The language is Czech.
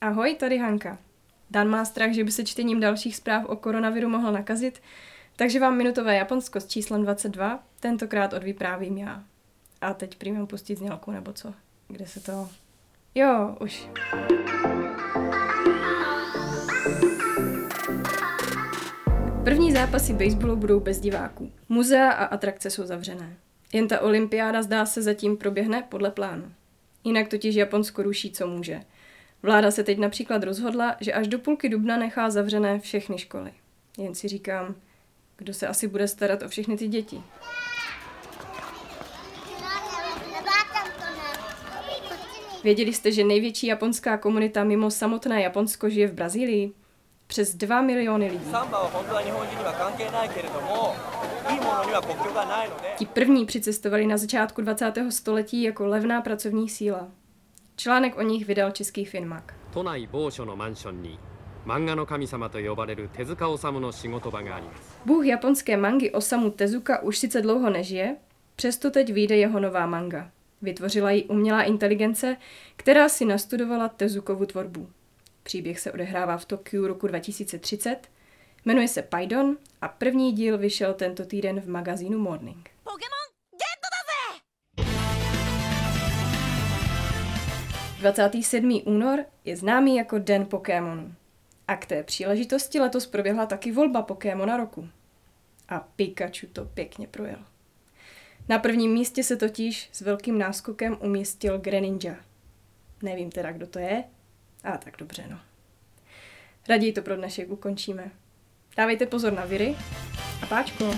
Ahoj, tady Hanka. Dan má strach, že by se čtením dalších zpráv o koronaviru mohl nakazit, takže vám minutové Japonsko s číslem 22 tentokrát odvyprávím já. A teď prý pustit znělku nebo co? Kde se to... Jo, už. První zápasy baseballu budou bez diváků. Muzea a atrakce jsou zavřené. Jen ta olympiáda zdá se zatím proběhne podle plánu. Jinak totiž Japonsko ruší, co může. Vláda se teď například rozhodla, že až do půlky dubna nechá zavřené všechny školy. Jen si říkám, kdo se asi bude starat o všechny ty děti. Věděli jste, že největší japonská komunita mimo samotné Japonsko žije v Brazílii? Přes 2 miliony lidí. Ti první přicestovali na začátku 20. století jako levná pracovní síla. Článek o nich vydal český Finmak. 都内某所のマンションに漫画の神様と呼ばれる手塚治虫の仕事場があります Bůh japonské mangy Osamu Tezuka už sice dlouho nežije, přesto teď vyjde jeho nová manga. Vytvořila ji umělá inteligence, která si nastudovala Tezukovu tvorbu. Příběh se odehrává v Tokiu roku 2030, jmenuje se Paidon a první díl vyšel tento týden v magazínu Morning. 27. únor je známý jako Den Pokémonu. A k té příležitosti letos proběhla taky volba Pokémona roku. A Pikachu to pěkně projel. Na prvním místě se totiž s velkým náskokem umístil Greninja. Nevím teda, kdo to je, a tak dobře, no. Raději to pro dnešek ukončíme. Dávejte pozor na viry a páčko.